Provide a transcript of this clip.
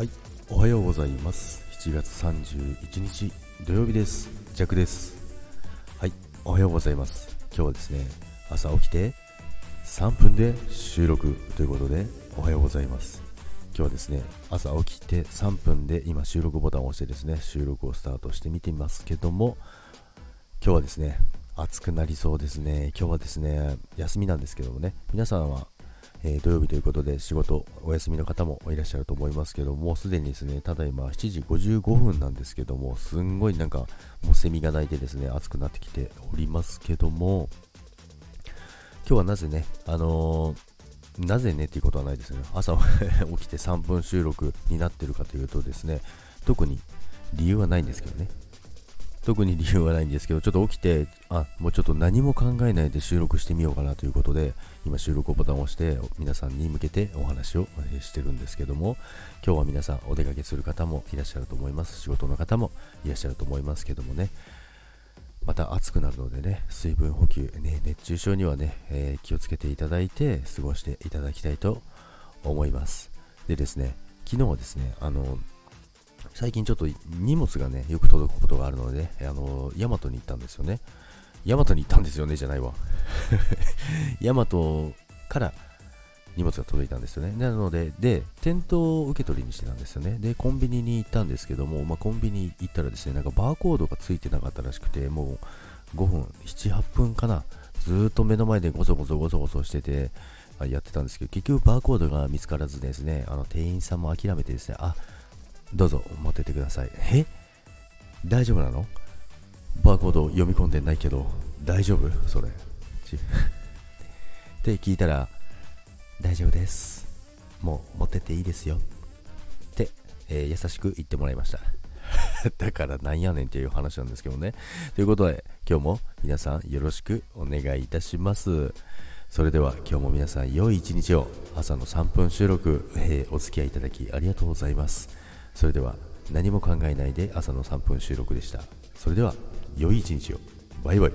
はい。おはようございます。7月31日土曜日です。ジャクです。はい。おはようございます。今日はですね朝起きて3分で収録ということでおはようございます。今日はですね朝起きて3分で今収録ボタンを押してですね収録をスタートしてみてみますけども今日はですね暑くなりそうですね。今日はですね休みなんですけどもね皆さんはえー、土曜日ということで仕事お休みの方もいらっしゃると思いますけども、すでにですね、ただいま7時55分なんですけども、すんごいなんかもうセミが鳴いてですね、暑くなってきておりますけども、今日はなぜね、あのー、なぜねっていうことはないですね。朝 起きて3分収録になってるかというとですね、特に理由はないんですけどね。特に理由はないんですけど、ちょっと起きて、あ、もうちょっと何も考えないで収録してみようかなということで、今収録ボタンを押して皆さんに向けてお話をしてるんですけども、今日は皆さんお出かけする方もいらっしゃると思います。仕事の方もいらっしゃると思いますけどもね、また暑くなるのでね、水分補給、ね、熱中症にはね、えー、気をつけていただいて過ごしていただきたいと思います。でですね、昨日はですね、あの、最近ちょっと荷物がね、よく届くことがあるので、あの、ヤマトに行ったんですよね。ヤマトに行ったんですよね、じゃないわ。ヤマトから荷物が届いたんですよね。なので、で、店頭受け取りにしてたんですよね。で、コンビニに行ったんですけども、まあ、コンビニ行ったらですね、なんかバーコードがついてなかったらしくて、もう5分、7、8分かな。ずっと目の前でゴソゴソゴソゴソしてて、やってたんですけど、結局バーコードが見つからずですね、あの店員さんも諦めてですね、あ、どうぞ持ってってください。え？大丈夫なの？バーコード読み込んでないけど、大丈夫？それ。って聞いたら、大丈夫です。もう持ってていいですよ。って、えー、優しく言ってもらいました。だからなんやねんっていう話なんですけどね。ということで、今日も皆さんよろしくお願いいたします。それでは今日も皆さん良い一日を朝の3分収録、えー、お付き合いいただきありがとうございます。それでは何も考えないで朝の3分収録でした。それでは良い一日を。バイバイ。